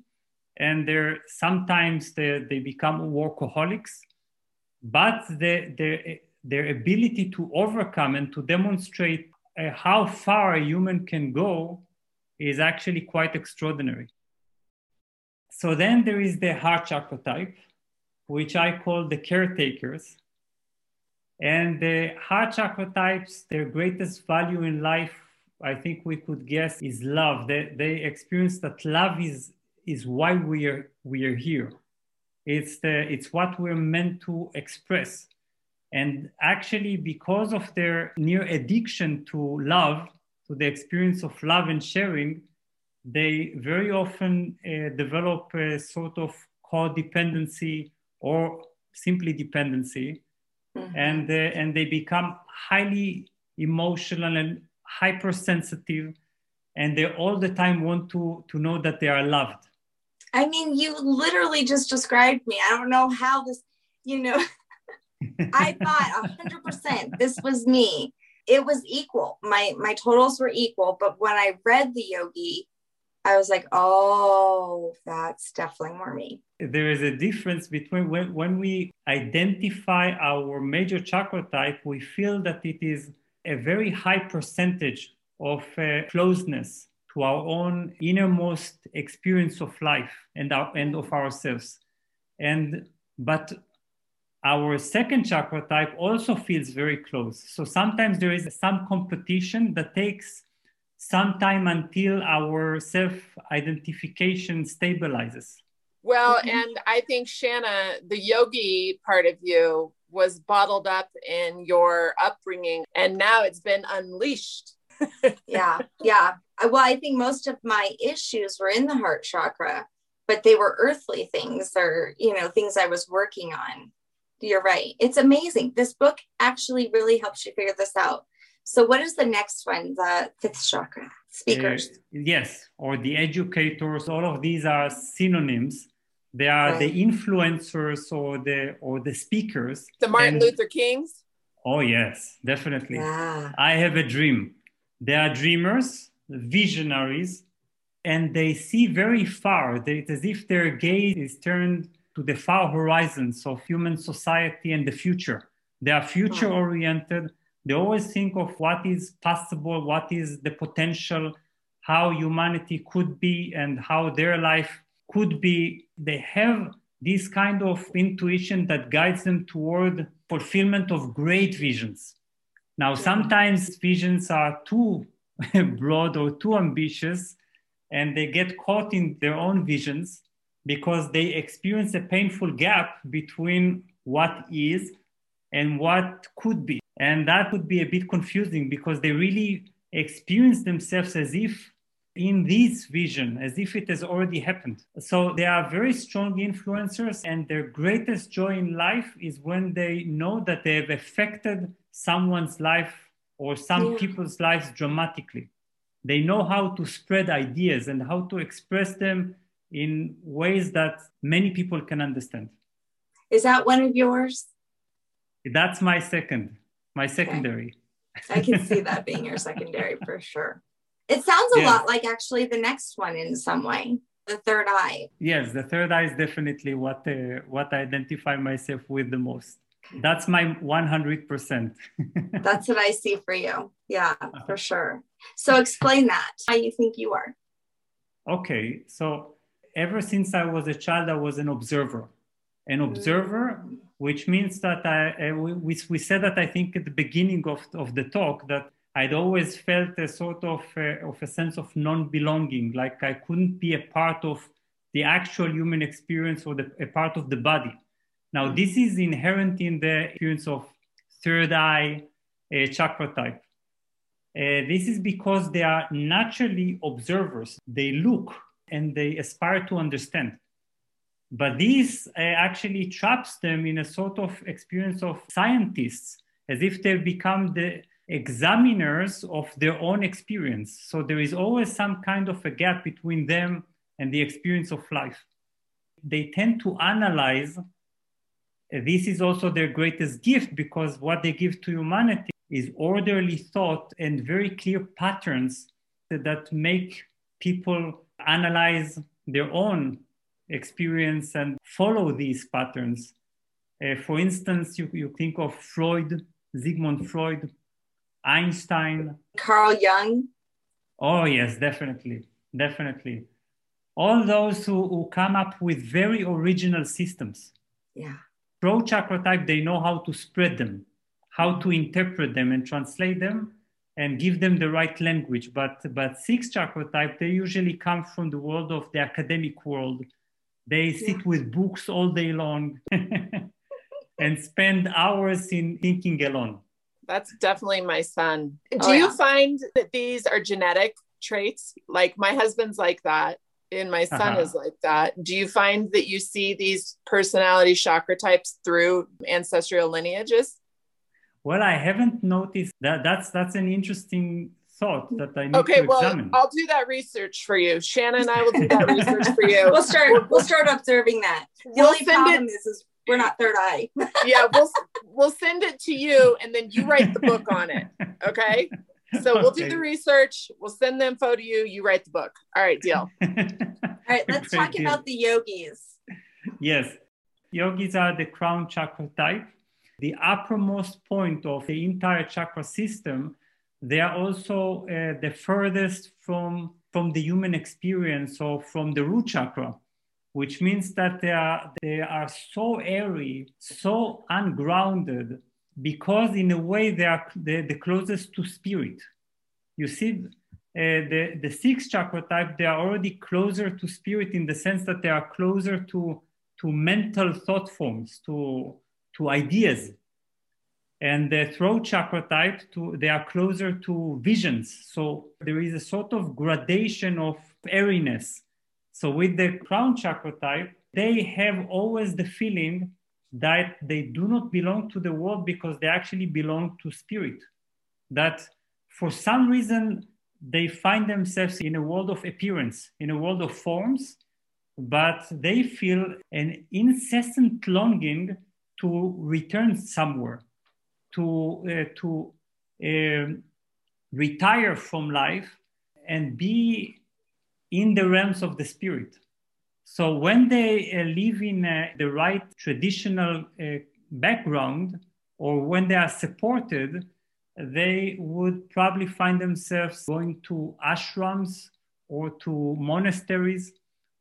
[SPEAKER 3] and they're sometimes they, they become workaholics but the, the, their ability to overcome and to demonstrate uh, how far a human can go is actually quite extraordinary so then there is the heart chakra type which i call the caretakers and the heart chakra types their greatest value in life i think we could guess is love they, they experience that love is is why we are we are here. It's the it's what we're meant to express. And actually, because of their near addiction to love, to the experience of love and sharing, they very often uh, develop a sort of codependency or simply dependency, mm-hmm. and uh, and they become highly emotional and hypersensitive, and they all the time want to to know that they are loved
[SPEAKER 2] I mean, you literally just described me. I don't know how this, you know, [laughs] I thought 100% this was me. It was equal. My my totals were equal, but when I read the yogi, I was like, "Oh, that's definitely more me."
[SPEAKER 3] There is a difference between when, when we identify our major chakra type, we feel that it is a very high percentage of uh, closeness to our own innermost experience of life and, our, and of ourselves. And but our second chakra type also feels very close. So sometimes there is some competition that takes some time until our self identification stabilizes.
[SPEAKER 1] Well, mm-hmm. and I think Shanna, the yogi part of you was bottled up in your upbringing, and now it's been unleashed [laughs]
[SPEAKER 2] yeah, yeah. Well, I think most of my issues were in the heart chakra, but they were earthly things or, you know, things I was working on. You're right. It's amazing. This book actually really helps you figure this out. So, what is the next one? The fifth chakra speakers. Uh,
[SPEAKER 3] yes, or the educators. All of these are synonyms. They are right. the influencers or the or the speakers.
[SPEAKER 1] The Martin and, Luther Kings.
[SPEAKER 3] Oh yes, definitely. Yeah. I have a dream. They are dreamers, visionaries, and they see very far. It's as if their gaze is turned to the far horizons of human society and the future. They are future oriented. They always think of what is possible, what is the potential, how humanity could be, and how their life could be. They have this kind of intuition that guides them toward fulfillment of great visions. Now, sometimes visions are too [laughs] broad or too ambitious, and they get caught in their own visions because they experience a painful gap between what is and what could be. And that would be a bit confusing because they really experience themselves as if in this vision, as if it has already happened. So they are very strong influencers, and their greatest joy in life is when they know that they have affected someone's life or some yeah. people's lives dramatically. They know how to spread ideas and how to express them in ways that many people can understand.
[SPEAKER 2] Is that one of yours?
[SPEAKER 3] That's my second, my secondary.
[SPEAKER 2] Okay. I can see that being your [laughs] secondary for sure. It sounds a yeah. lot like actually the next one in some way, the third eye.
[SPEAKER 3] Yes, the third eye is definitely what uh, what I identify myself with the most. That's my 100%. [laughs]
[SPEAKER 2] That's what I see for you. Yeah, for sure. So explain that, how you think you are.
[SPEAKER 3] Okay, so ever since I was a child, I was an observer. An observer, mm. Which means that I, uh, we, we said that I think at the beginning of, of the talk that I'd always felt a sort of, uh, of a sense of non-belonging, like I couldn't be a part of the actual human experience or the, a part of the body. Now, this is inherent in the experience of third eye uh, chakra type. Uh, this is because they are naturally observers. They look and they aspire to understand. But this uh, actually traps them in a sort of experience of scientists, as if they've become the examiners of their own experience. So there is always some kind of a gap between them and the experience of life. They tend to analyze. This is also their greatest gift because what they give to humanity is orderly thought and very clear patterns that make people analyze their own experience and follow these patterns. Uh, for instance, you, you think of Freud, Sigmund Freud, Einstein,
[SPEAKER 2] Carl Jung.
[SPEAKER 3] Oh, yes, definitely. Definitely. All those who, who come up with very original systems.
[SPEAKER 2] Yeah.
[SPEAKER 3] Throat chakra type, they know how to spread them, how to interpret them and translate them and give them the right language. But, but six chakra type, they usually come from the world of the academic world. They sit yeah. with books all day long [laughs] and spend hours in thinking alone.
[SPEAKER 1] That's definitely my son. Do oh, you yeah. find that these are genetic traits? Like my husband's like that, and my son uh-huh. is like that. Do you find that you see these personality chakra types through ancestral lineages?
[SPEAKER 3] Well, I haven't noticed that. That's that's an interesting thought that I need
[SPEAKER 1] okay,
[SPEAKER 3] to
[SPEAKER 1] well,
[SPEAKER 3] examine.
[SPEAKER 1] I'll do that research for you. Shannon and I will do that [laughs] research for you.
[SPEAKER 2] We'll start. We'll start observing that. The we'll only problem it, is, is we're not third eye. [laughs]
[SPEAKER 1] yeah, we'll we'll send it to you, and then you write the book on it. Okay. So we'll okay. do the research. We'll send the info to you. You write the book. All right, deal. [laughs]
[SPEAKER 2] All right, let's talk deal. about the yogis.
[SPEAKER 3] Yes, yogis are the crown chakra type, the uppermost point of the entire chakra system. They are also uh, the furthest from from the human experience or from the root chakra which means that they are, they are so airy, so ungrounded, because in a way they are the, the closest to spirit. You see, uh, the, the sixth chakra type, they are already closer to spirit in the sense that they are closer to, to mental thought forms, to, to ideas. And the throat chakra type, to, they are closer to visions. So there is a sort of gradation of airiness so with the crown chakra type, they have always the feeling that they do not belong to the world because they actually belong to spirit. That for some reason they find themselves in a world of appearance, in a world of forms, but they feel an incessant longing to return somewhere, to, uh, to uh, retire from life and be in the realms of the spirit. So when they uh, live in uh, the right traditional uh, background, or when they are supported, they would probably find themselves going to ashrams or to monasteries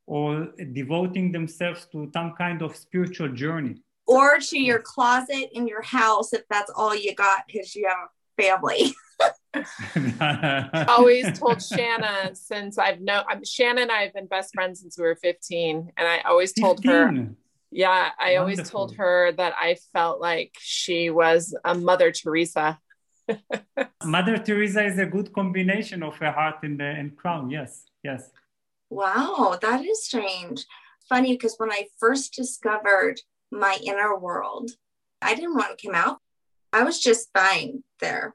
[SPEAKER 3] or devoting themselves to some kind of spiritual journey.
[SPEAKER 2] Or to your closet in your house if that's all you got because you have a family. [laughs] [laughs]
[SPEAKER 1] always told Shanna since I've known I'm, Shanna and I have been best friends since we were 15, and I always told 15. her Yeah, I Wonderful. always told her that I felt like she was a Mother Teresa. [laughs]
[SPEAKER 3] Mother Teresa is a good combination of a heart and, uh, and crown. Yes, yes.
[SPEAKER 2] Wow, that is strange. Funny because when I first discovered my inner world, I didn't want to come out. I was just fine there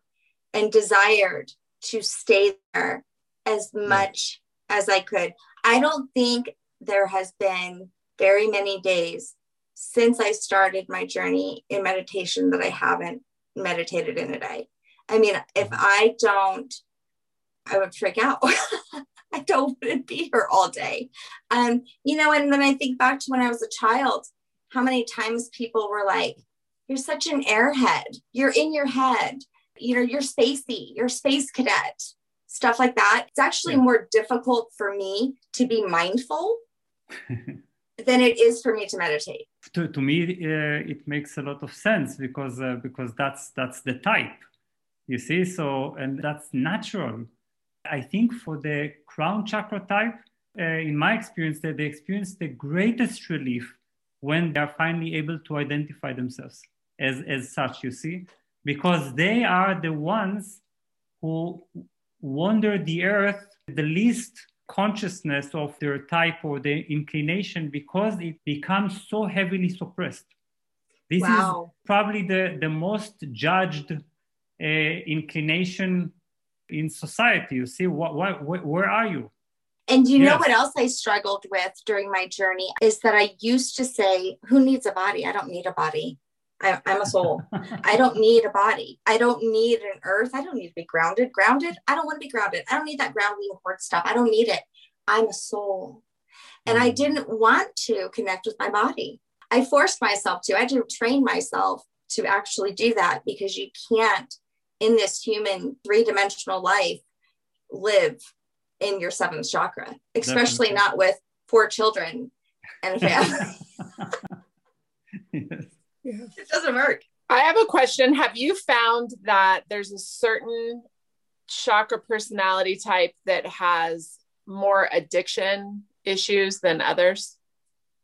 [SPEAKER 2] and desired to stay there as much as I could. I don't think there has been very many days since I started my journey in meditation that I haven't meditated in a day. I mean, if mm-hmm. I don't, I would freak out. [laughs] I don't want to be here all day. Um, you know, and then I think back to when I was a child, how many times people were like, You're such an airhead. You're in your head. You know, you're spacey, you're space cadet, stuff like that. It's actually yeah. more difficult for me to be mindful [laughs] than it is for me to meditate.
[SPEAKER 3] To, to me, uh, it makes a lot of sense because uh, because that's that's the type, you see. So and that's natural. I think for the crown chakra type, uh, in my experience, that they experience the greatest relief when they are finally able to identify themselves as as such. You see, because they are the ones who wander the earth the least consciousness of their type or their inclination because it becomes so heavily suppressed. This wow. is probably the, the most judged uh, inclination in society. You see, what, what, where are you?
[SPEAKER 2] And you yes. know what else I struggled with during my journey is that I used to say, Who needs a body? I don't need a body. I, am a soul. [laughs] I don't need a body. I don't need an earth. I don't need to be grounded. Grounded. I don't want to be grounded. I don't need that grounding word stuff. I don't need it. I'm a soul. And I mm. didn't want to connect with my body. I forced myself to. I had to train myself to actually do that because you can't, in this human three dimensional life, live in your seventh chakra, especially Definitely. not with four children and a family. [laughs] yes. Yeah. It doesn't work.
[SPEAKER 1] I have a question. Have you found that there's a certain chakra personality type that has more addiction issues than others?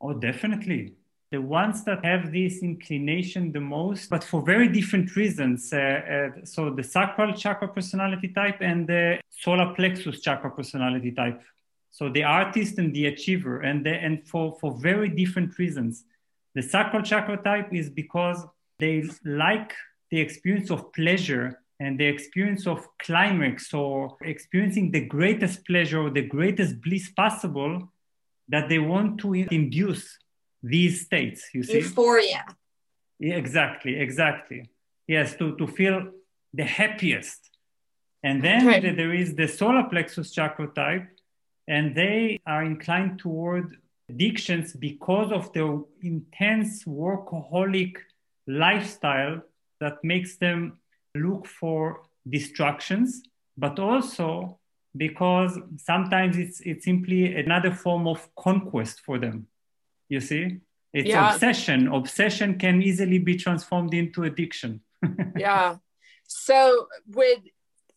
[SPEAKER 3] Oh, definitely. The ones that have this inclination the most, but for very different reasons. Uh, uh, so, the sacral chakra personality type and the solar plexus chakra personality type. So, the artist and the achiever, and, the, and for, for very different reasons. The sacral chakra type is because they like the experience of pleasure and the experience of climax or experiencing the greatest pleasure or the greatest bliss possible that they want to induce these states you see
[SPEAKER 2] euphoria
[SPEAKER 3] yeah, exactly exactly yes to, to feel the happiest and then okay. there is the solar plexus chakra type and they are inclined toward addictions because of the intense workaholic lifestyle that makes them look for distractions, but also because sometimes it's it's simply another form of conquest for them. You see, it's yeah. obsession. Obsession can easily be transformed into addiction. [laughs]
[SPEAKER 1] yeah. So would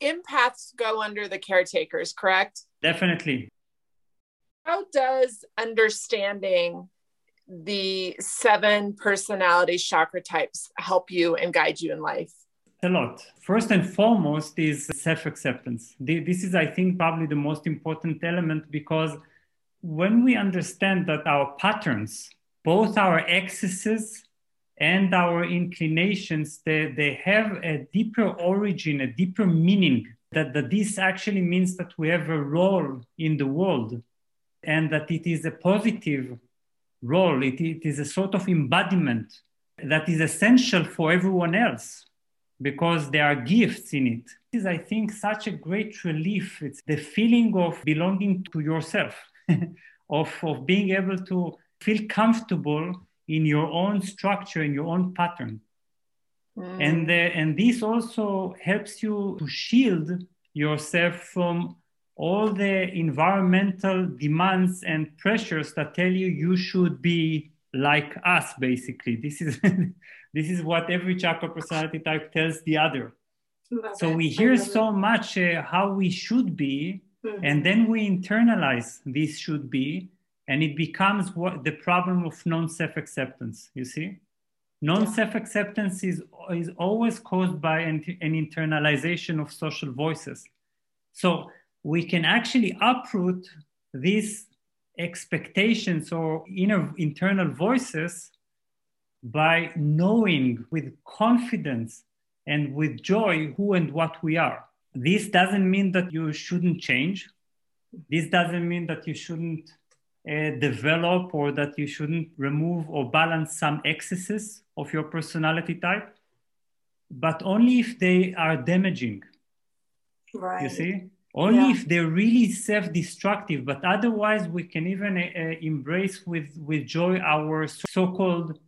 [SPEAKER 1] empaths go under the caretakers, correct?
[SPEAKER 3] Definitely.
[SPEAKER 1] How does understanding the seven personality chakra types help you and guide you in life?
[SPEAKER 3] A lot. First and foremost is self acceptance. This is, I think, probably the most important element because when we understand that our patterns, both our excesses and our inclinations, they, they have a deeper origin, a deeper meaning, that, that this actually means that we have a role in the world and that it is a positive role. It, it is a sort of embodiment that is essential for everyone else because there are gifts in it. It is, I think, such a great relief. It's the feeling of belonging to yourself, [laughs] of, of being able to feel comfortable in your own structure, in your own pattern. Mm. And, uh, and this also helps you to shield yourself from all the environmental demands and pressures that tell you you should be like us basically this is [laughs] this is what every chakra personality type tells the other so we hear so much uh, how we should be mm-hmm. and then we internalize this should be and it becomes what the problem of non-self-acceptance you see non-self-acceptance is, is always caused by an, an internalization of social voices so we can actually uproot these expectations or inner internal voices by knowing with confidence and with joy who and what we are. This doesn't mean that you shouldn't change. This doesn't mean that you shouldn't uh, develop or that you shouldn't remove or balance some excesses of your personality type, but only if they are damaging.
[SPEAKER 2] Right.
[SPEAKER 3] You see? Only yeah. if they're really self destructive, but otherwise, we can even uh, uh, embrace with, with joy our so called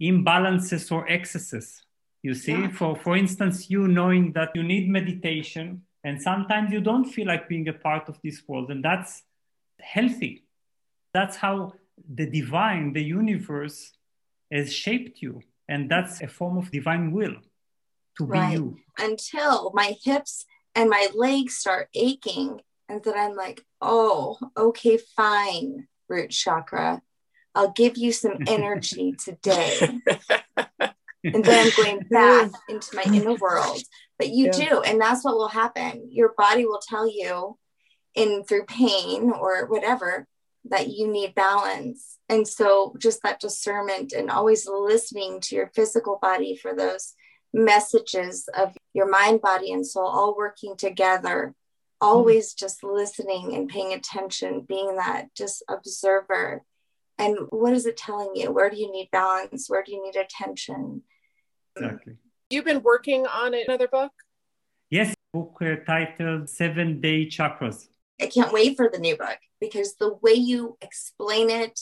[SPEAKER 3] imbalances or excesses. You see, yeah. for, for instance, you knowing that you need meditation and sometimes you don't feel like being a part of this world, and that's healthy. That's how the divine, the universe, has shaped you. And that's a form of divine will to right. be you.
[SPEAKER 2] Until my hips and my legs start aching. And then I'm like, oh, okay, fine, root chakra. I'll give you some [laughs] energy today. [laughs] and then I'm going [laughs] back into my inner world. But you yeah. do, and that's what will happen. Your body will tell you in through pain or whatever that you need balance. And so just that discernment and always listening to your physical body for those messages of your mind, body, and soul all working together, always mm-hmm. just listening and paying attention, being that just observer. And what is it telling you? Where do you need balance? Where do you need attention?
[SPEAKER 3] Exactly.
[SPEAKER 1] You've been working on another book?
[SPEAKER 3] Yes, book uh, titled Seven Day Chakras.
[SPEAKER 2] I can't wait for the new book because the way you explain it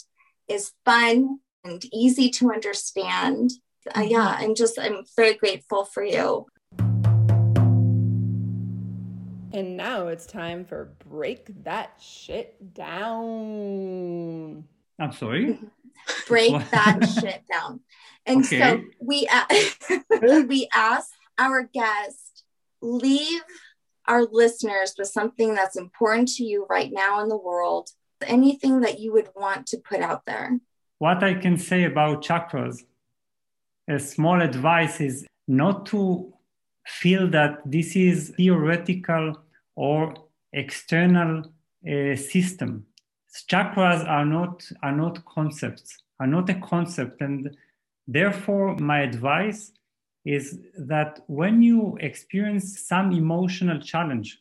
[SPEAKER 2] is fun and easy to understand uh, yeah, I'm just, I'm very grateful for you.
[SPEAKER 4] And now it's time for Break That Shit Down.
[SPEAKER 3] I'm sorry? [laughs]
[SPEAKER 2] Break that shit down. And okay. so we, [laughs] we ask our guest, leave our listeners with something that's important to you right now in the world, anything that you would want to put out there.
[SPEAKER 3] What I can say about chakras a small advice is not to feel that this is theoretical or external uh, system. Chakras are not are not concepts, are not a concept, and therefore my advice is that when you experience some emotional challenge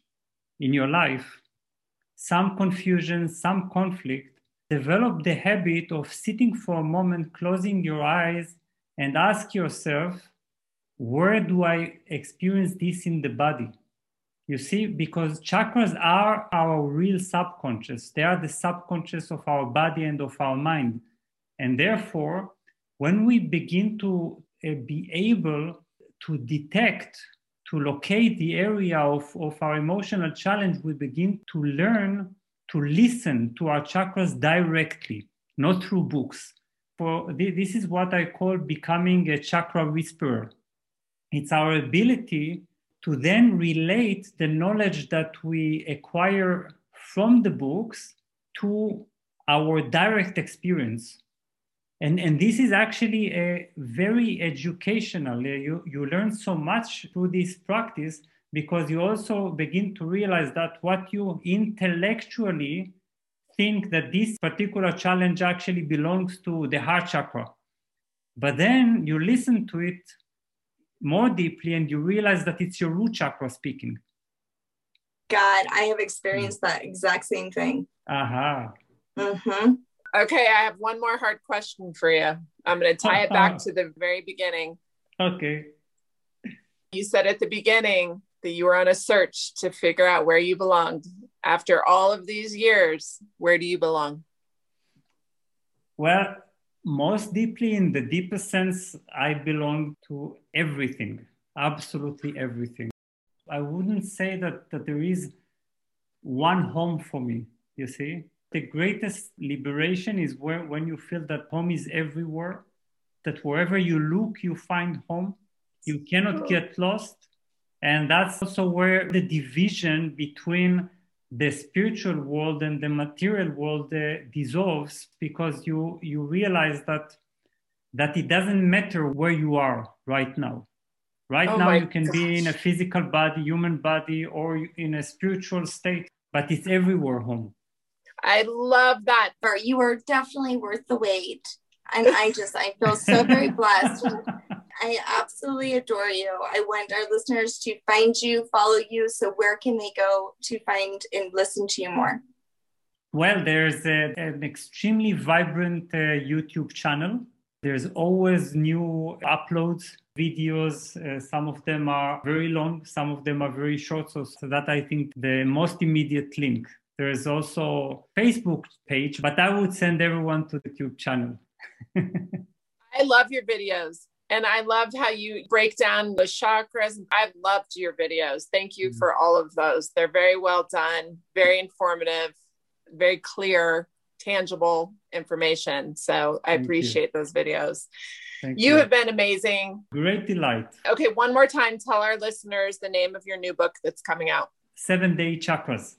[SPEAKER 3] in your life, some confusion, some conflict, develop the habit of sitting for a moment, closing your eyes, and ask yourself, where do I experience this in the body? You see, because chakras are our real subconscious, they are the subconscious of our body and of our mind. And therefore, when we begin to uh, be able to detect, to locate the area of, of our emotional challenge, we begin to learn to listen to our chakras directly, not through books for this is what I call becoming a chakra whisperer. It's our ability to then relate the knowledge that we acquire from the books to our direct experience. And, and this is actually a very educational. You, you learn so much through this practice because you also begin to realize that what you intellectually think that this particular challenge actually belongs to the heart chakra. But then you listen to it more deeply and you realize that it's your root chakra speaking.
[SPEAKER 2] God, I have experienced that exact same thing.
[SPEAKER 3] Uh-huh.
[SPEAKER 2] Mm-hmm.
[SPEAKER 1] Okay, I have one more hard question for you. I'm going to tie it back [laughs] to the very beginning.
[SPEAKER 3] Okay.
[SPEAKER 1] You said at the beginning that you were on a search to figure out where you belonged after all of these years, where do you belong?
[SPEAKER 3] Well, most deeply, in the deepest sense, I belong to everything, absolutely everything. I wouldn't say that, that there is one home for me, you see. The greatest liberation is where, when you feel that home is everywhere, that wherever you look, you find home. You cannot get lost. And that's also where the division between the spiritual world and the material world uh, dissolves because you you realize that that it doesn't matter where you are right now right oh now you can gosh. be in a physical body human body or in a spiritual state but it's everywhere home
[SPEAKER 1] i love that Bert,
[SPEAKER 2] you are definitely worth the wait and i just i feel so very blessed [laughs] I absolutely adore you. I want our listeners to find you, follow you. So, where can they go to find and listen to you more?
[SPEAKER 3] Well, there's a, an extremely vibrant uh, YouTube channel. There's always new uploads, videos. Uh, some of them are very long, some of them are very short. So, so that I think the most immediate link. There is also Facebook page, but I would send everyone to the YouTube channel. [laughs]
[SPEAKER 1] I love your videos. And I loved how you break down the chakras. I loved your videos. Thank you mm-hmm. for all of those. They're very well done, very informative, very clear, tangible information. So I Thank appreciate you. those videos. You, you, have been amazing.
[SPEAKER 3] Great delight.
[SPEAKER 1] Okay, one more time, tell our listeners the name of your new book that's coming out.
[SPEAKER 3] Seven Day Chakras.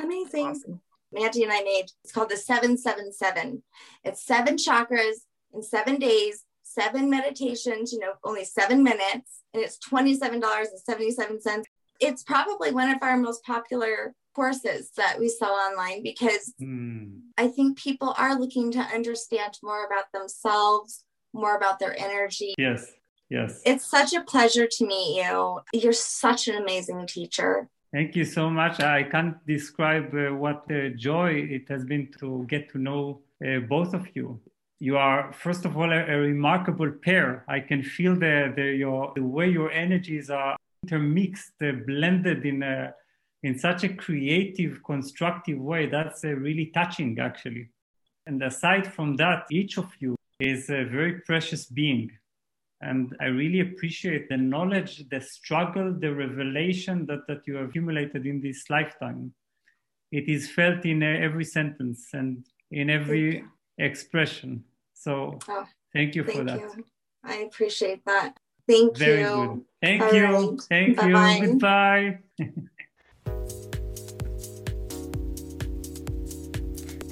[SPEAKER 2] Amazing. Awesome. Mandy and I made it's called the 777. It's seven chakras in seven days seven meditations, you know, only seven minutes, and it's $27.77. It's probably one of our most popular courses that we sell online because mm. I think people are looking to understand more about themselves, more about their energy.
[SPEAKER 3] Yes, yes.
[SPEAKER 2] It's such a pleasure to meet you. You're such an amazing teacher.
[SPEAKER 3] Thank you so much. I can't describe uh, what uh, joy it has been to get to know uh, both of you you are first of all a, a remarkable pair. I can feel the the your the way your energies are intermixed, uh, blended in a in such a creative, constructive way. That's uh, really touching, actually. And aside from that, each of you is a very precious being. And I really appreciate the knowledge, the struggle, the revelation that, that you have accumulated in this lifetime. It is felt in every sentence and in every expression. So oh, thank you for that. You.
[SPEAKER 2] I appreciate that. Thank you. Very you. Good.
[SPEAKER 3] Thank All you. Right. Thank Bye-bye. you. Goodbye. [laughs]